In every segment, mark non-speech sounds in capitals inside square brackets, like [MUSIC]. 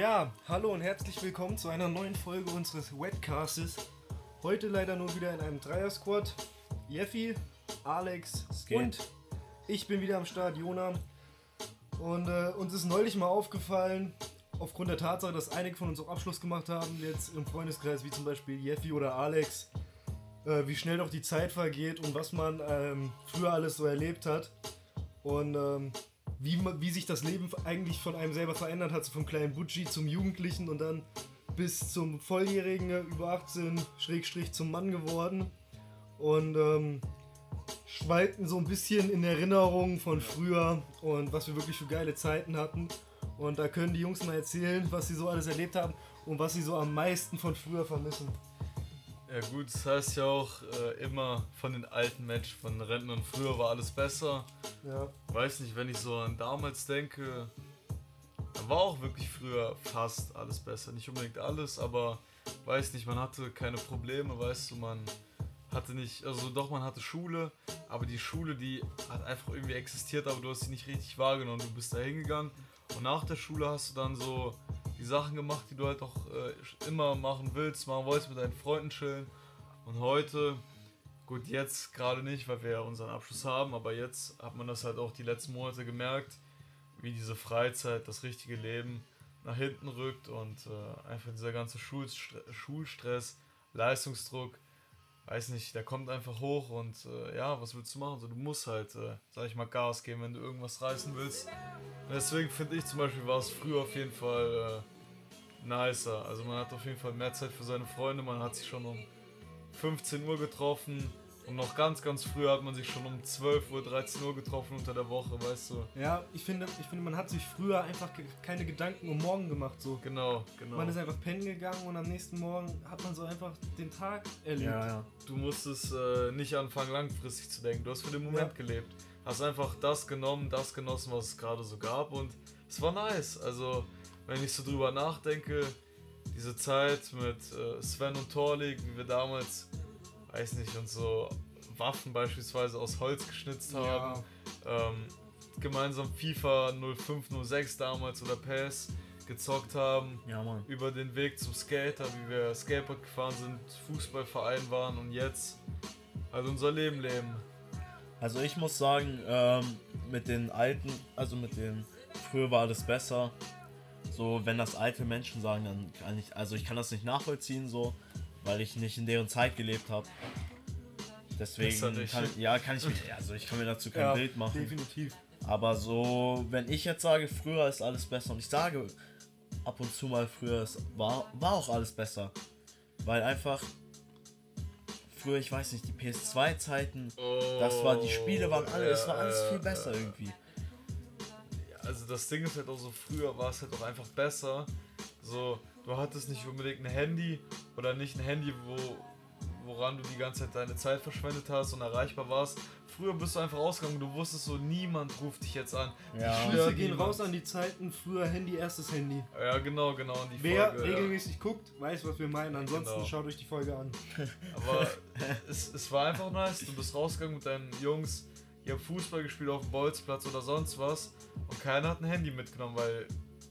Ja, hallo und herzlich willkommen zu einer neuen Folge unseres Webcasts. Heute leider nur wieder in einem Dreier-Squad. Jeffi, Alex und ich bin wieder am Start, Jona. Und äh, uns ist neulich mal aufgefallen, aufgrund der Tatsache, dass einige von uns auch Abschluss gemacht haben, jetzt im Freundeskreis, wie zum Beispiel Jeffi oder Alex, äh, wie schnell doch die Zeit vergeht und was man ähm, früher alles so erlebt hat. Und ähm, wie, wie sich das Leben eigentlich von einem selber verändert hat, so vom kleinen Butchi zum Jugendlichen und dann bis zum Volljährigen, äh, über 18, Schrägstrich zum Mann geworden. Und ähm, schwelgten so ein bisschen in Erinnerungen von früher und was wir wirklich für geile Zeiten hatten. Und da können die Jungs mal erzählen, was sie so alles erlebt haben und was sie so am meisten von früher vermissen. Ja gut, das heißt ja auch äh, immer von den alten Menschen, von den Rentnern, früher war alles besser. Ja, Weiß nicht, wenn ich so an damals denke, da war auch wirklich früher fast alles besser. Nicht unbedingt alles, aber weiß nicht, man hatte keine Probleme, weißt du, man hatte nicht, also doch, man hatte Schule, aber die Schule, die hat einfach irgendwie existiert, aber du hast sie nicht richtig wahrgenommen. Du bist da hingegangen und nach der Schule hast du dann so die Sachen gemacht, die du halt auch äh, immer machen willst, machen wolltest, mit deinen Freunden chillen. Und heute, gut, jetzt gerade nicht, weil wir ja unseren Abschluss haben, aber jetzt hat man das halt auch die letzten Monate gemerkt, wie diese Freizeit, das richtige Leben nach hinten rückt und äh, einfach dieser ganze Schulstre Schulstress, Leistungsdruck, weiß nicht, der kommt einfach hoch und äh, ja, was willst du machen? So, du musst halt, äh, sag ich mal, Gas geben, wenn du irgendwas reißen willst. Und deswegen finde ich zum Beispiel, war es früher auf jeden Fall äh, nicer. Also man hat auf jeden Fall mehr Zeit für seine Freunde, man hat sich schon um 15 Uhr getroffen und noch ganz, ganz früher hat man sich schon um 12 Uhr, 13 Uhr getroffen unter der Woche, weißt du. ja ich, finde, ich finde, man hat sich früher einfach ge- keine Gedanken um morgen gemacht. So. Genau, genau. Man ist einfach pennen gegangen und am nächsten Morgen hat man so einfach den Tag erlebt. Ja, ja. Du musstest äh, nicht anfangen, langfristig zu denken. Du hast für den Moment Ja. gelebt. Hast einfach das genommen, das genossen, was es gerade so gab und es war nice. Also, wenn ich so drüber nachdenke, diese Zeit mit äh, Sven und Torlik, wie wir damals, weiß nicht, uns so Waffen beispielsweise aus Holz geschnitzt haben, ähm, gemeinsam FIFA 05, 06 damals oder PES gezockt haben Ja, über den Weg zum Skater, wie wir Skateboard gefahren sind, Fußballverein waren und jetzt halt unser Leben leben. Also ich muss sagen, ähm, mit den alten, also mit den, früher war alles besser. So, wenn das alte Menschen sagen, dann kann ich, also ich kann das nicht nachvollziehen, so, weil ich nicht in deren Zeit gelebt habe. Deswegen, kann, ja, kann ich also ich kann mir dazu kein Ja, Bild machen. definitiv. Aber so, wenn ich jetzt sage, früher ist alles besser und ich sage ab und zu mal früher, es war, war auch alles besser. Weil einfach früher, ich weiß nicht, die PS2-Zeiten, das war, die Spiele waren alle, es war alles viel besser irgendwie. Also das Ding ist halt auch so, früher war es halt auch einfach besser. So, du hattest nicht unbedingt ein Handy oder nicht ein Handy, wo, woran du die ganze Zeit deine Zeit verschwendet hast und erreichbar warst. Früher bist du einfach rausgegangen, du wusstest so, niemand ruft dich jetzt an. Ja. Grüße stört gehen niemand. raus an die Zeiten, früher Handy, erstes Handy. Ja, genau, genau. Und die Wer Folge, ja. regelmäßig guckt, weiß, was wir meinen. Ansonsten Genau. schaut euch die Folge an. Aber [LAUGHS] es, es war einfach nice. Du bist rausgegangen mit deinen Jungs, ihr habt Fußball gespielt auf dem Bolzplatz oder sonst was und keiner hat ein Handy mitgenommen, weil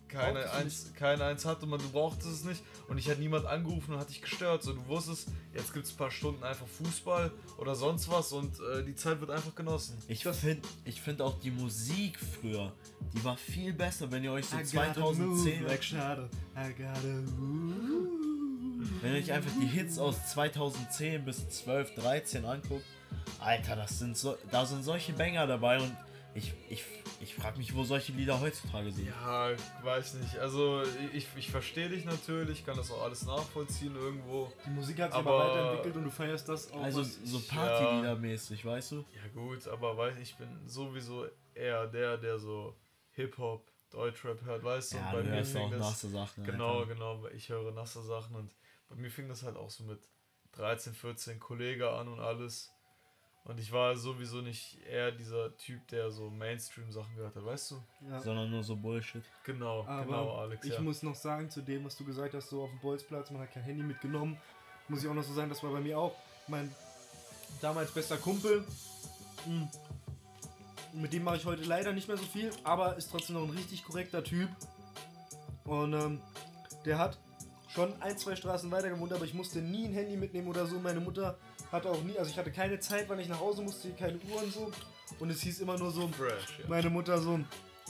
keine Braucht es eins, keine eins hatte und man, du brauchtest es nicht und ich hat niemand angerufen und hat dich gestört. So, du wusstest, jetzt gibt es ein paar Stunden einfach Fußball oder sonst was und äh, die Zeit wird einfach genossen. Ich finde ich find auch die Musik früher, die war viel besser, wenn ihr euch so I gotta move 2010, like Shadow. I gotta move. wenn ihr euch einfach die Hits aus 2010 bis 12, 13 anguckt, Alter, das sind so, da sind solche Banger dabei und ich, ich, ich frage mich, wo solche Lieder heutzutage sind. Ja, weiß nicht. Also ich, ich verstehe dich natürlich, kann das auch alles nachvollziehen irgendwo. Die Musik hat sich aber, Aber- weiterentwickelt und du feierst das auch. Also so Partylieder-mäßig, weißt du? Ja gut, aber weiß ich bin sowieso eher der, der so Hip-Hop, Deutschrap hört, weißt du? Ja, und bei du mir hörst auch das, nasse Sachen. Genau, Alter. genau, weil ich höre nasse Sachen und bei mir fing das halt auch so mit 13, 14 Kollege an und alles. Und ich war sowieso nicht eher dieser Typ, der so Mainstream-Sachen gehört hat, weißt du? Ja. Sondern nur so Bullshit. Genau, Aber genau, Alex. ich ja. muss noch sagen, zu dem, was du gesagt hast, so auf dem Bolzplatz, man hat kein Handy mitgenommen, muss ich auch noch so sagen, das war bei mir auch mein damals bester Kumpel. Hm. Mit dem mache ich heute leider nicht mehr so viel, aber ist trotzdem noch ein richtig korrekter Typ. Und ähm, der hat schon ein, zwei Straßen weiter gewohnt, aber ich musste nie ein Handy mitnehmen oder so. Meine Mutter hatte auch nie, also ich hatte keine Zeit, wann ich nach Hause musste, keine Uhr und so. Und es hieß immer nur so, Fresh, ja. meine Mutter so,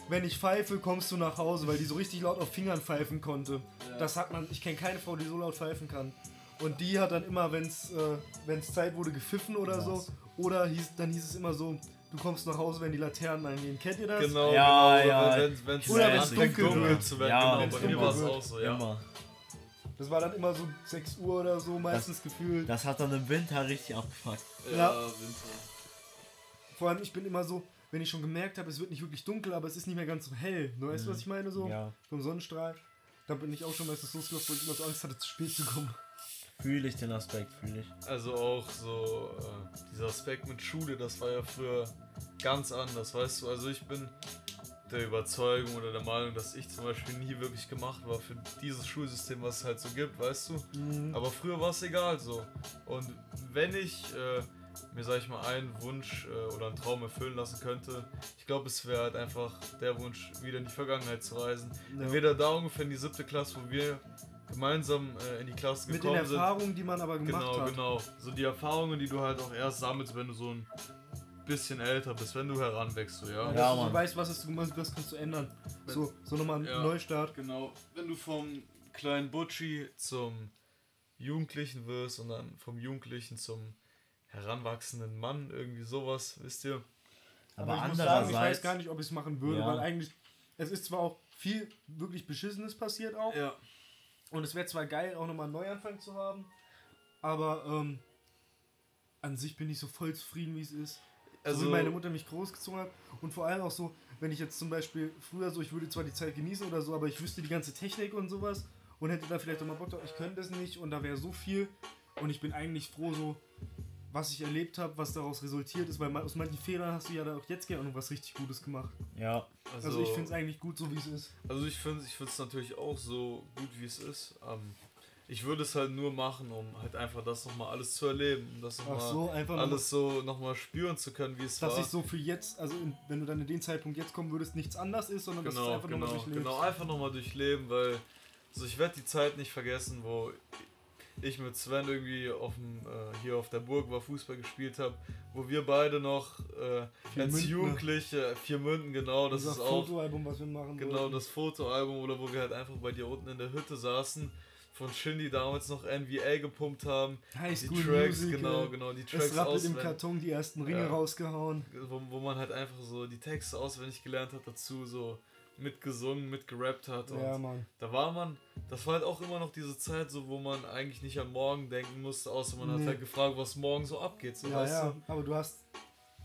wenn ich pfeife, kommst du nach Hause, weil die so richtig laut auf Fingern pfeifen konnte. Das hat man, ich kenne keine Frau, die so laut pfeifen kann. Und die hat dann immer, wenn es äh, wenn's Zeit wurde, gepfiffen oder so. Krass. Oder hieß, dann hieß es immer so, du kommst nach Hause, wenn die Laternen angehen. Kennt ihr das? Genau, Ja, genau. ja. Wenn, wenn's Oder dann wenn's anfängt, dunkel wird. zu werden. Ja, genau, wenn's bei mir war es auch so, ja. Immer. Das war dann immer so 6 Uhr oder so, meistens gefühlt. Das hat dann im Winter richtig abgefuckt. Ja. Winter. Vor allem, ich bin immer so, wenn ich schon gemerkt habe, es wird nicht wirklich dunkel, aber es ist nicht mehr ganz so hell. Du weißt, was ich meine? So Ja. vom Sonnenstrahl. Da bin ich auch schon meistens losgelaufen, weil ich immer so Angst hatte, zu spät zu kommen. Fühle ich den Aspekt, fühle ich. Also auch so äh, dieser Aspekt mit Schule, das war ja früher ganz anders, weißt du. Also ich bin der Überzeugung oder der Meinung, dass ich zum Beispiel nie wirklich gemacht war für dieses Schulsystem, was es halt so gibt, weißt du. Mhm. Aber früher war es egal so. Und wenn ich äh, mir, sag ich mal, einen Wunsch äh, oder einen Traum erfüllen lassen könnte, ich glaube, es wäre halt einfach der Wunsch, wieder in die Vergangenheit zu reisen. Ja. Entweder da ungefähr in die siebte Klasse, wo wir gemeinsam äh, in die Klasse Mit den gekommen sind. Erfahrungen, die man aber gemacht Genau, hat. genau. So die Erfahrungen, die du halt auch erst sammelst, wenn du so ein bisschen älter bist, wenn du heranwächst, so, ja. Ja, du weißt, was hast du gemacht, was kannst du ändern. So, so nochmal ein Ja. Neustart. Genau, wenn du vom kleinen Butchi zum Jugendlichen wirst und dann vom Jugendlichen zum heranwachsenden Mann, irgendwie sowas, wisst ihr? Aber, ich muss sagen, ich weiß gar nicht, ob ich es machen würde, Ja. weil eigentlich, es ist zwar auch viel wirklich Beschissenes passiert auch. Ja. Und es wäre zwar geil, auch nochmal einen Neuanfang zu haben, aber ähm, an sich bin ich so voll zufrieden, wie es ist. Also so wie meine Mutter mich großgezogen hat. Und vor allem auch so, wenn ich jetzt zum Beispiel früher so, ich würde zwar die Zeit genießen oder so, aber ich wüsste die ganze Technik und sowas und hätte da vielleicht auch mal Bock drauf, ich könnte das nicht und da wäre so viel. Und ich bin eigentlich froh, so, was ich erlebt habe, was daraus resultiert ist, weil aus manchen Fehlern hast du ja da auch jetzt gerne noch was richtig Gutes gemacht. Ja, Also, ich finde es eigentlich gut, so wie es ist. Also ich finde ich es natürlich auch so gut, wie es ist. Ähm, ich würde es halt nur machen, um halt einfach das nochmal alles zu erleben, um das Ach nochmal so, einfach noch alles so nochmal spüren zu können, wie es dass war. ich so für jetzt, also in, wenn du dann in den Zeitpunkt jetzt kommen würdest, nichts anders ist, sondern dass du es genau, einfach genau, nochmal durchlebst. genau, einfach nochmal durchleben, weil also ich werde die Zeit nicht vergessen, wo ich mit Sven irgendwie auf dem, äh, hier auf der Burg war, Fußball gespielt habe, wo wir beide noch äh, als Münden, ne? Jugendliche, vier Münden, genau, das ist auch Fotoalbum, was wir machen. genau wollten. das Fotoalbum oder wo wir halt einfach bei dir unten in der Hütte saßen, von Shindy damals noch NVA gepumpt haben, High die School Tracks, Musical. genau, genau, die Es Tracks rappelt im auswendig, Karton die ersten Ringe Ja. rausgehauen. wo, wo man halt einfach so die Texte auswendig gelernt hat dazu, so mitgesungen, mitgerappt hat und Ja, Mann. da war man, das war halt auch immer noch diese Zeit, so wo man eigentlich nicht an morgen denken musste, außer man hat Nee. halt gefragt, was morgen so abgeht, so Ja, weißt ja. du. Aber du hast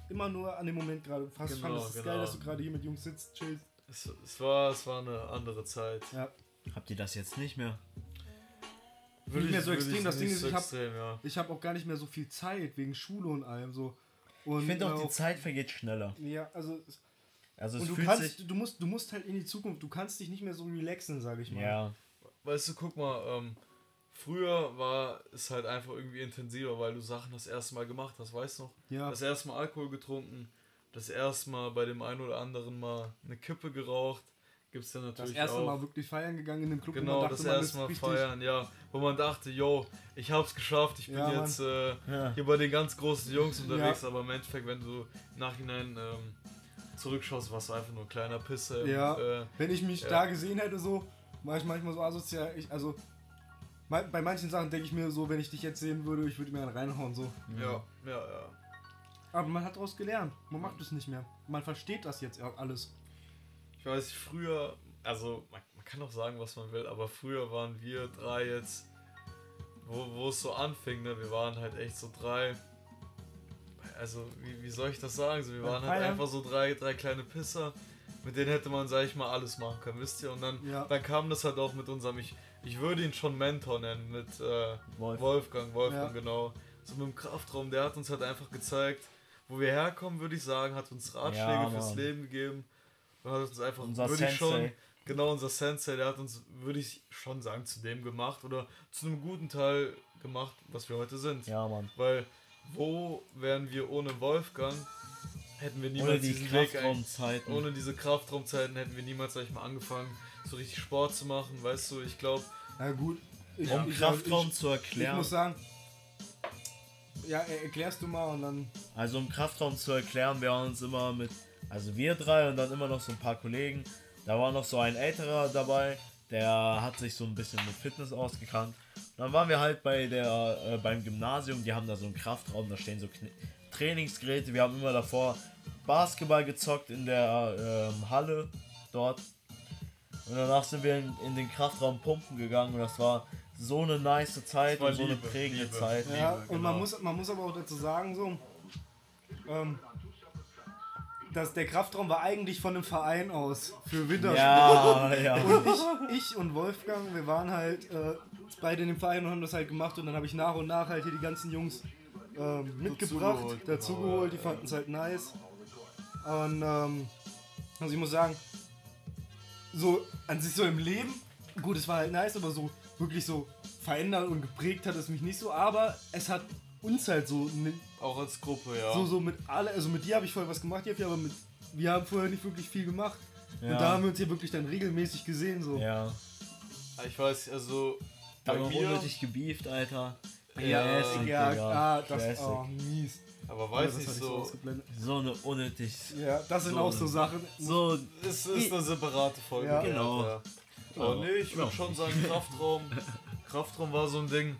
immer nur an dem Moment gerade fast Genau, fandest es genau. geil, dass du gerade hier mit Jungs sitzt, chillst. Es, es war, es war eine andere Zeit. Ja. habt ihr das jetzt nicht mehr? Nicht mehr so extrem, das Ding ist, so ich hab- extrem, ja. Ich habe auch gar nicht mehr so viel Zeit wegen Schule und allem so. Und Ich finde auch, äh, die Zeit vergeht schneller. Ja, also es- Also es und du fühlt kannst, sich. du musst, du musst halt in die Zukunft. Du kannst dich nicht mehr so relaxen, sage ich mal. Ja, Weißt du, guck mal, ähm, früher war es halt einfach irgendwie intensiver, weil du Sachen das erste Mal gemacht hast, weißt du noch? Ja. Das erste Mal Alkohol getrunken, das erste Mal bei dem einen oder anderen mal eine Kippe geraucht, gibt's ja Das natürlich erste auch. Mal wirklich feiern gegangen in dem Club. Genau, dachte, das erste Mal feiern, ja. Wo man dachte, yo, ich hab's geschafft, ich bin Ja, jetzt äh, Ja. hier bei den ganz großen Jungs unterwegs, aber im Endeffekt, wenn du im Nachhinein ähm, zurückschaust, warst du einfach nur ein kleiner Pisser. Ja. Äh, Wenn ich mich Ja. da gesehen hätte, so, war ich manchmal so asozial. Ich, also, bei, bei manchen Sachen denke ich mir so, wenn ich dich jetzt sehen würde, ich würde mir einen reinhauen, so. ja, ja, ja. Aber man hat daraus gelernt. Man macht es nicht mehr. Man versteht das jetzt alles. Ich weiß, nicht, früher, also man, man kann auch sagen, was man will, aber früher waren wir drei jetzt, wo, wo es so anfing, ne? Wir waren halt echt so drei. Also, wie, wie soll ich das sagen? So, wir waren halt einfach so drei, drei kleine Pisser. Mit denen hätte man, sag ich mal, alles machen können, wisst ihr? Und dann, Ja. dann kam das halt auch mit unserem, ich, ich würde ihn schon Mentor nennen, mit äh, Wolf. Wolfgang, Wolfgang, Ja. genau. So mit dem Kraftraum, der hat uns halt einfach gezeigt, wo wir herkommen, würde ich sagen, hat uns Ratschläge Ja, fürs. Leben gegeben. Und hat uns einfach, Unser würde ich schon, Sensei. genau unser Sensei, der hat uns, würde ich schon sagen, zu dem gemacht oder zu einem guten Teil gemacht, was wir heute sind. Ja, Mann. Weil, wo wären wir ohne Wolfgang, hätten wir Ohne niemals die diesen Weg eigentlich, ohne diese Kraftraumzeiten hätten wir niemals, sag ich mal, angefangen, so richtig Sport zu machen, weißt du, ich glaube, Na gut. Ich, Um ich- Kraftraum ich, zu Ich erklären. muss sagen. Ja, er- erklärst du mal und dann. Also um Kraftraum zu erklären, wir haben uns immer mit, also wir drei und dann immer noch so ein paar Kollegen. Da war noch so ein älterer dabei, der hat sich so ein bisschen mit Fitness ausgekannt. Und dann waren wir halt bei der, äh, beim Gymnasium, die haben da so einen Kraftraum, da stehen so Kn Trainingsgeräte. Wir haben immer davor Basketball gezockt in der ähm, Halle dort. Und danach sind wir in, in den Kraftraum pumpen gegangen und das war so eine nice Zeit und so eine Liebe, prägende Liebe. Zeit. Ja, Liebe, und man genau. muss, man muss aber auch dazu sagen, so, ähm, dass der Kraftraum war eigentlich von einem Verein aus für Wintersport. Ja, ja. Und ich, ich und Wolfgang, wir waren halt äh, beide in dem Verein und haben das halt gemacht und dann habe ich nach und nach halt hier die ganzen Jungs ähm, mitgebracht, Dazugeholt, dazugeholt, genau, die fanden es halt nice. Und ähm, also ich muss sagen, so an sich so im Leben, gut, es war halt nice, aber so wirklich so verändert und geprägt hat es mich nicht so, aber es hat uns halt so, ne, auch als Gruppe, ja. so, so mit alle, also mit dir habe ich vorher was gemacht, Jeffy, aber mit, wir haben vorher nicht wirklich viel gemacht. Ja. Und da haben wir uns hier wirklich dann regelmäßig gesehen, so. Ja. Ich weiß, also Da haben wir unnötig gebieft, Alter. Ja, Classic, Ja, Digga. ah, das Classic. oh, mies. aber Ja, weiß nicht ich so, ausgeblendet. So eine unnötig. Ja, das sind So auch so Sachen. So, es ist eine separate Folge. Ja. Genau. Ja. Aber nee, ich würde Genau. schon sagen, Kraftraum. [LAUGHS] Kraftraum war so ein Ding.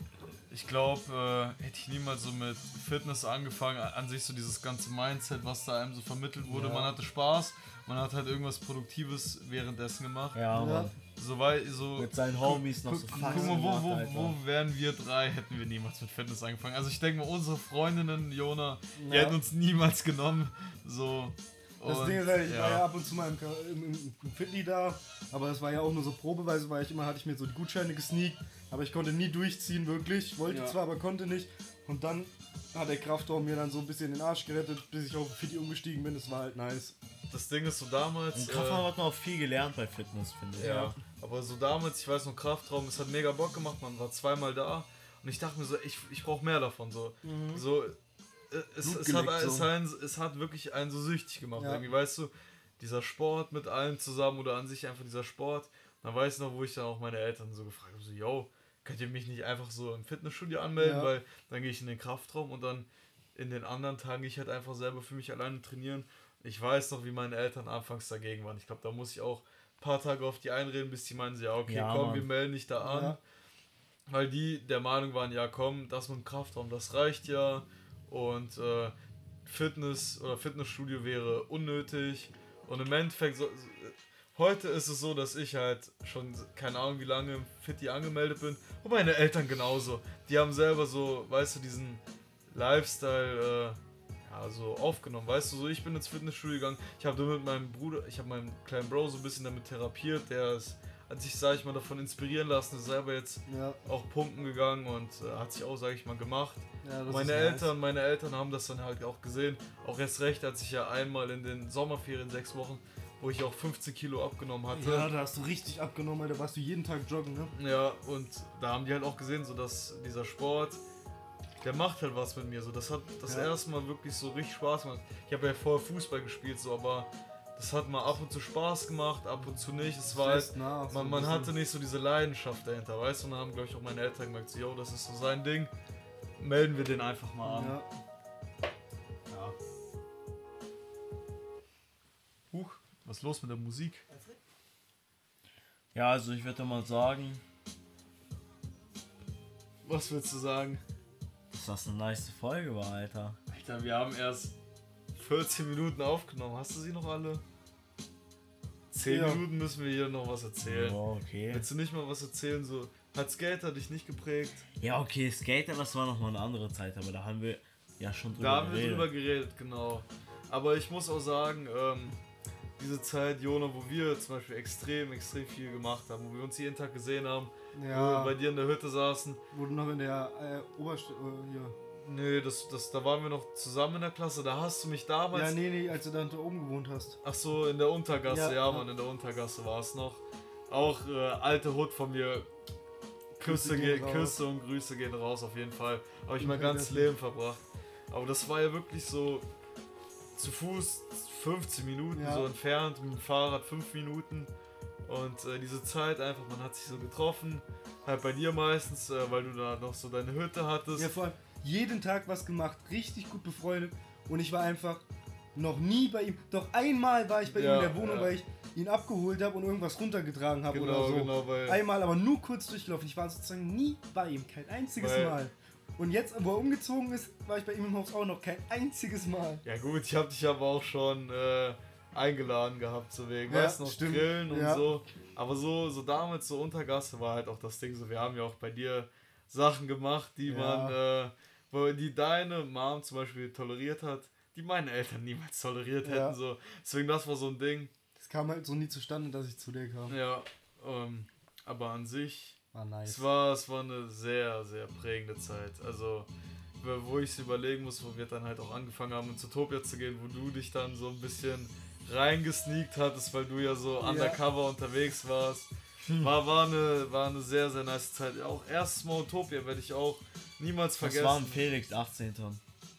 Ich glaube, äh, hätte ich niemals so mit Fitness angefangen, an sich so dieses ganze Mindset, was da einem so vermittelt wurde. Ja. Man hatte Spaß, man hat halt irgendwas Produktives währenddessen gemacht. ja, Mann. So weit, so. Mit seinen Homies noch so guck- mal, wo, gemacht, wo, wo wären wir drei, hätten wir niemals mit Fitness angefangen. Also ich denke mal, unsere Freundinnen, Jona, die Ja. hätten uns niemals genommen. So. Das Und, Ding ist halt, ich war ja ab und zu mal im, im, im, im Fitly da, aber das war ja auch nur so probeweise, weil ich immer hatte ich mir so die Gutscheine gesneakt, aber ich konnte nie durchziehen, wirklich. Wollte Ja. zwar, aber konnte nicht. Und dann hat der Kraftraum mir dann so ein bisschen den Arsch gerettet, bis ich auf Fitly umgestiegen bin. Das war halt nice. Das Ding ist so damals. In Kraftraum hat man auch viel gelernt bei Fitness, finde ich. Ja, aber so damals, ich weiß noch, Kraftraum, es hat mega Bock gemacht, man war zweimal da und ich dachte mir so, ich, ich brauche mehr davon. So, so äh, es, Blut es, hat, geleckt, es, so. hat, es hat wirklich einen so süchtig gemacht. Ja. Irgendwie, weißt du, dieser Sport mit allen zusammen oder an sich einfach dieser Sport. Dann weiß ich noch, wo ich dann auch meine Eltern so gefragt habe: so, yo, könnt ihr mich nicht einfach so im Fitnessstudio anmelden, Ja. weil dann gehe ich in den Kraftraum und dann in den anderen Tagen gehe ich halt einfach selber für mich alleine trainieren. Ich weiß noch, wie meine Eltern anfangs dagegen waren. Ich glaube, da muss ich auch ein paar Tage auf die einreden, bis die meinen, so, ja, okay, Ja, komm, Mann. wir melden dich da an. Ja. Weil die der Meinung waren, ja komm, das mit dem Kraftraum, das reicht ja. Und äh, Fitness oder Fitnessstudio wäre unnötig. Und im Endeffekt, so, heute ist es so, dass ich halt schon keine Ahnung wie lange im Fitti angemeldet bin. Und meine Eltern genauso. Die haben selber so, weißt du, diesen Lifestyle äh, ja, so aufgenommen. Weißt du, so ich bin ins Fitnessstudio gegangen. Ich habe mit meinem Bruder, ich habe meinen kleinen Bro so ein bisschen damit therapiert. Der ist, hat sich, sag ich mal, davon inspirieren lassen, ist selber jetzt Ja, auch pumpen gegangen und äh, hat sich auch, sag ich mal, gemacht. ja meine Eltern, meine Eltern haben das dann halt auch gesehen. Auch erst recht, als ich ja einmal in den Sommerferien sechs Wochen, wo ich auch 15 Kilo abgenommen Nice. hatte. Ja, da hast du richtig abgenommen, Alter. Warst du jeden Tag joggen, ne? Ja, und da haben die halt auch gesehen, so dass dieser Sport, der macht halt was mit mir. So, das hat das Ja. erste Mal wirklich so richtig Spaß gemacht. Ich habe ja vorher Fußball gespielt, so, aber das hat mal ab und zu Spaß gemacht, ab und zu nicht. Es war halt, nach, so man, man hatte nicht so diese Leidenschaft dahinter, weißt du? Und dann haben, glaube ich, auch meine Eltern gemerkt, so, yo, das ist so sein Ding. Melden wir den einfach mal an. Ja. Ja. Huch, was ist los mit der Musik? Ja, also ich würde mal sagen, Was willst du sagen? dass das eine nice Folge war, Alter. Alter, wir haben erst 14 Minuten aufgenommen. Hast du sie noch alle? 10 Ja. Minuten müssen wir hier noch was erzählen. Ja, okay. Willst du nicht mal was erzählen? So, hat Skater dich nicht geprägt? Ja, okay, Skater, das war noch mal eine andere Zeit, aber da haben wir ja schon drüber Da haben wir geredet. drüber geredet, genau. Aber ich muss auch sagen, ähm, diese Zeit, Jona, wo wir zum Beispiel extrem, extrem viel gemacht haben, wo wir uns jeden Tag gesehen haben, wo wir Ja, bei dir in der Hütte saßen. wo du noch in der äh, Oberstufe. Äh, hier. Nee, das, das, da waren wir noch zusammen in der Klasse. Da hast du mich damals. Ja, nee, nee, als du da oben gewohnt hast. Ach so, in der Untergasse, Ja, ja, ja. Mann, in der Untergasse war es noch. Auch äh, alte Hut von mir. Küsse, raus. Küsse und Grüße gehen raus auf jeden Fall. Habe ich mein ganzes Leben verbracht. Aber das war ja wirklich so zu Fuß 15 Minuten Ja. so entfernt, mit dem Fahrrad 5 Minuten. Und äh, diese Zeit einfach, man hat sich so getroffen. Halt bei dir meistens, äh, weil du da noch so deine Hütte hattest. Ja, vor allem jeden Tag was gemacht, richtig gut befreundet. Und ich war einfach noch nie bei ihm. Doch einmal war ich bei Ja, ihm in der Wohnung, ja. weil ich ihn abgeholt habe und irgendwas runtergetragen habe Genau, oder so. genau, Einmal, aber nur kurz durchgelaufen. Ich war sozusagen nie bei ihm, kein einziges Weil- Mal. Und jetzt, wo er umgezogen ist, war ich bei ihm im Haus auch noch kein einziges Mal. Ja gut, ich habe dich aber auch schon äh, eingeladen gehabt, so wegen, Ja, weißt du, noch stimmt. Grillen und Ja. so. Aber so, so damals, so Untergasse war halt auch das Ding, so wir haben ja auch bei dir Sachen gemacht, die Ja. man, äh, die deine Mom zum Beispiel toleriert hat, die meine Eltern niemals toleriert hätten, Ja. so. Deswegen, das war so ein Ding. Es kam halt so nie zustande, dass ich zu dir kam. Ja, ähm, aber an sich, War nice. es war, es war eine sehr, sehr prägende Zeit. Also, wo- ich es überlegen muss, wo wir dann halt auch angefangen haben, ins Utopia zu gehen, wo du dich dann so ein bisschen reingesneakt hattest, weil du ja so Ja. undercover unterwegs warst. [LAUGHS] War, war, eine, war eine sehr, sehr nice Zeit. Auch erstes Mal Utopia werde ich auch niemals Das vergessen. war ein Felix 18.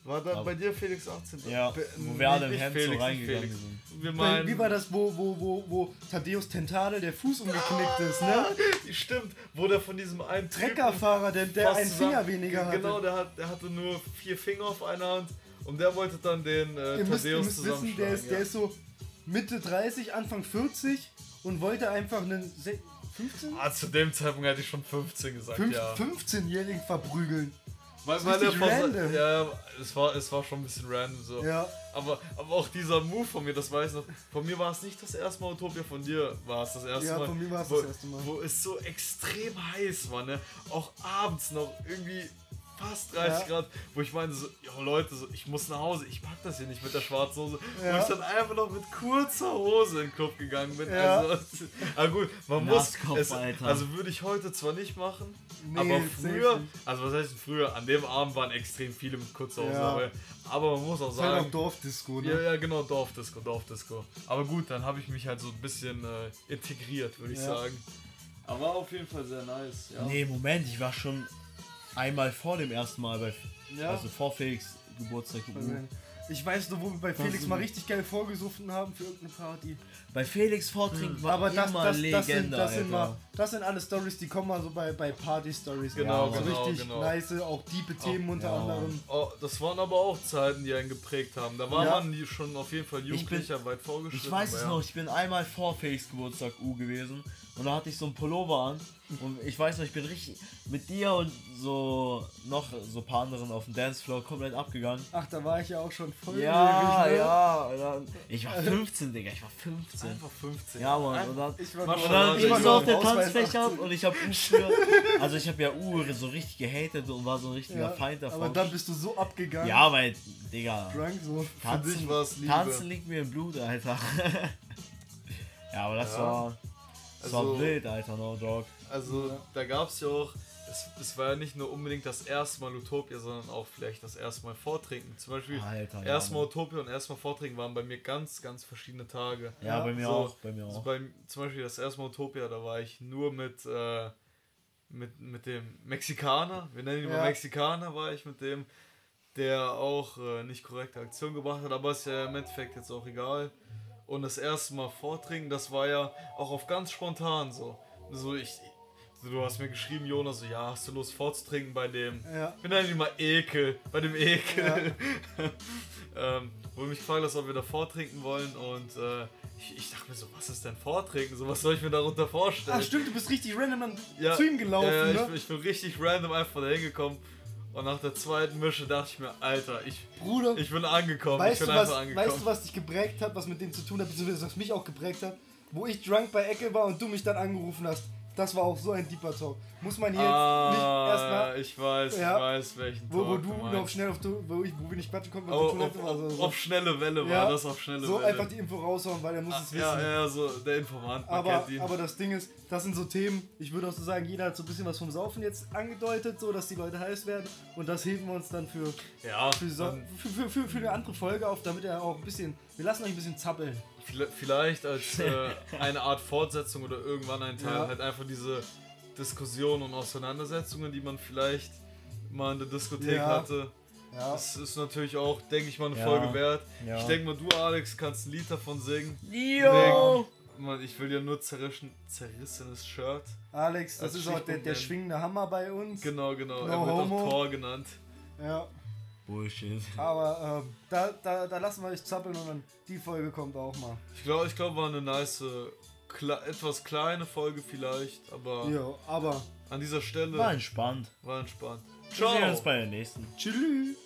War da Ja. bei dir Felix 18? Ja, Be- wo wir alle im Hemd Felix, so reingegangen sind. Wir meinen, wie war das, wo, wo, wo, wo Thaddeus Tentadel, der Fuß umgeknickt ist, ne? [LAUGHS] Stimmt, wo der von diesem einen Treckerfahrer, der, der einen Finger weniger hatte. Genau, der, hat, der hatte nur vier Finger auf einer Hand und der wollte dann den äh, ihr müsst, ihr Thaddeus müsst wissen, der ist, der ist so Mitte 30, Anfang 40 und wollte einfach einen 15? ah, zu dem Zeitpunkt hätte ich schon 15 gesagt, Fünf- ja. 15-Jährigen verprügeln. Weil, weil von, random. ja, es war, es war schon ein bisschen random so. Ja, Aber, aber auch dieser Move von mir, das weiß ich noch. Von mir war es nicht das erste Mal Utopia, von dir war es das erste Ja, Mal. von mir war es das erste Mal. Wo es so extrem heiß war, ne? Auch abends noch irgendwie fast 30 Ja. Grad, wo ich meinte so, jo Leute, so, ich muss nach Hause, ich pack das hier nicht mit der schwarzen Hose. Wo Ja. ich dann einfach noch mit kurzer Hose in den Club gegangen bin. Ja. Also, [LAUGHS] aber gut, man muss, Nasskopf, es, Alter. also würde ich heute zwar nicht machen, Nee, aber früher, also was heißt denn früher, an dem Abend waren extrem viele mit kurzer Hose, Ja. aber, aber man muss auch ist halt sagen, auch Dorfdisco, ne? ja, ja, genau, Dorfdisco, Dorfdisco. Aber gut, dann habe ich mich halt so ein bisschen äh, integriert, würde ich Ja. sagen. Aber war auf jeden Fall sehr nice, ja. Nee, Moment, ich war schon einmal vor dem ersten Mal bei. Ja. Also vor Felix Geburtstag. Ich weiß nur, wo wir bei Felix mal richtig geil vorgesoffen haben für irgendeine Party. Bei Felix Vortrinken war Aber das, immer das, das, Legende, sind, das, sind mal, das sind alle Stories, die kommen mal so bei, bei Party-Stories. Genau, so genau, richtig genau. nice, auch diepe Themen unter ja. anderem. Oh, das waren aber auch Zeiten, die einen geprägt haben. Da war Ja. man die schon auf jeden Fall Jugendlicher weit vorgeschritten. Ich weiß es ja. noch, ich bin einmal vor Felix Geburtstag U gewesen und da hatte ich so einen Pullover an und ich weiß noch, ich bin richtig mit dir und so noch so ein paar anderen auf dem Dancefloor komplett abgegangen. Ach, da war ich ja auch schon voll Ja, ne? ja, ich war 15, Digga, ich war 15. Einfach 15. Ja, Mann, und dann, Ich war und dann Ich war so auf der Tanzfläche 18. und ich hab U früher, [LAUGHS] also ich hab ja U so richtig gehatet und war so ein richtiger Ja, Feind davon. aber dann bist du so abgegangen. ja, weil, Digga, Drunk so. Für dich war es Liebe. Tanzen liegt mir im Blut, Alter. [LAUGHS] ja, aber das Ja. war, das Also- war wild, Alter, no dog. Also Ja. da gab es ja auch, es, es war ja nicht nur unbedingt das erste Mal Utopia, sondern auch vielleicht das erste Mal Vortrinken. Zum Beispiel Alter, ja, erstmal Mann. Utopia und erstmal Vortrinken waren bei mir ganz, ganz verschiedene Tage. Ja, Ja, bei mir so- auch, bei mir auch. bei, zum Beispiel das erste Mal Utopia, da war ich nur mit, äh, mit, mit dem Mexikaner, wir nennen ihn mal Ja. Mexikaner, war ich mit dem, der auch äh, nicht korrekte Aktion gebracht hat, aber ist ja im Endeffekt jetzt auch egal. Und das erste Mal Vortrinken, das war ja auch auf ganz spontan so. So ich, so du hast mir geschrieben, Jonas, so ja, hast du Lust vorzutrinken bei dem, Ja. wir nennen ihn mal Ekel, bei dem Ekel. [LAUGHS] ähm, wo mich gefragt hast, ob wir da vortrinken wollen und äh, ich, ich dachte mir so, was ist denn vortrinken? So, was soll ich mir darunter vorstellen? Ach stimmt, du bist richtig random dann Ja, zu ihm gelaufen, ja, ja, ich, ne? bin- ich bin richtig random einfach da hingekommen und nach der zweiten Mische dachte ich mir, Alter, ich, Bruder, ich bin angekommen, weißt, ich du, bin was, angekommen. weißt du, was dich geprägt hat, was mit dem zu tun hat, beziehungsweise was mich auch geprägt hat? Wo ich drunk bei Ecke war und du mich dann angerufen hast. Das war auch so ein deeper Talk. Muss man hier jetzt nicht ah, erstmal, ich weiß, Ja. ich weiß, welchen wo, wo Talk du meinst. noch schnell auf, wo, ich, wo wir nicht quatschen konnten, weil Oh, auf, Toilette war. So, auf, so. auf schnelle Welle war Ja, das, auf schnelle so Welle. einfach die Info raushauen, weil er muss es wissen. ja, ja, so der Informant, man Aber, aber das Ding ist, das sind so Themen, ich würde auch so sagen, jeder hat so ein bisschen was vom Saufen jetzt angedeutet, so dass die Leute heiß werden. Und das heben wir uns dann für, ja, für, so, für, für, für, für eine andere Folge auf, damit er auch ein bisschen. Wir lassen euch ein bisschen zappeln. Vielleicht- als [LAUGHS] äh, eine Art Fortsetzung oder irgendwann ein Teil Ja. halt einfach diese Diskussionen und Auseinandersetzungen, die man vielleicht mal in der Diskothek Ja. hatte. Ja. Das ist natürlich auch, denke ich mal, eine. Folge wert. Ich denke mal, du Alex kannst ein Lied davon singen. Yo! Mann, ich will ja nur zerrischen, zerrissenes Shirt. Alex, das ist auch der, der schwingende Hammer bei uns. Genau, genau. No er wird homo. auch Tor genannt. Ja, Bullshit. aber ähm, da, da, da lassen wir euch zappeln und dann die Folge kommt auch mal. Ich glaube, ich glaub, war eine nice, kle etwas kleine Folge vielleicht, aber Ja, aber an dieser Stelle War entspannt. war entspannt. Wir sehen uns Ciao! bei der nächsten. tschüss.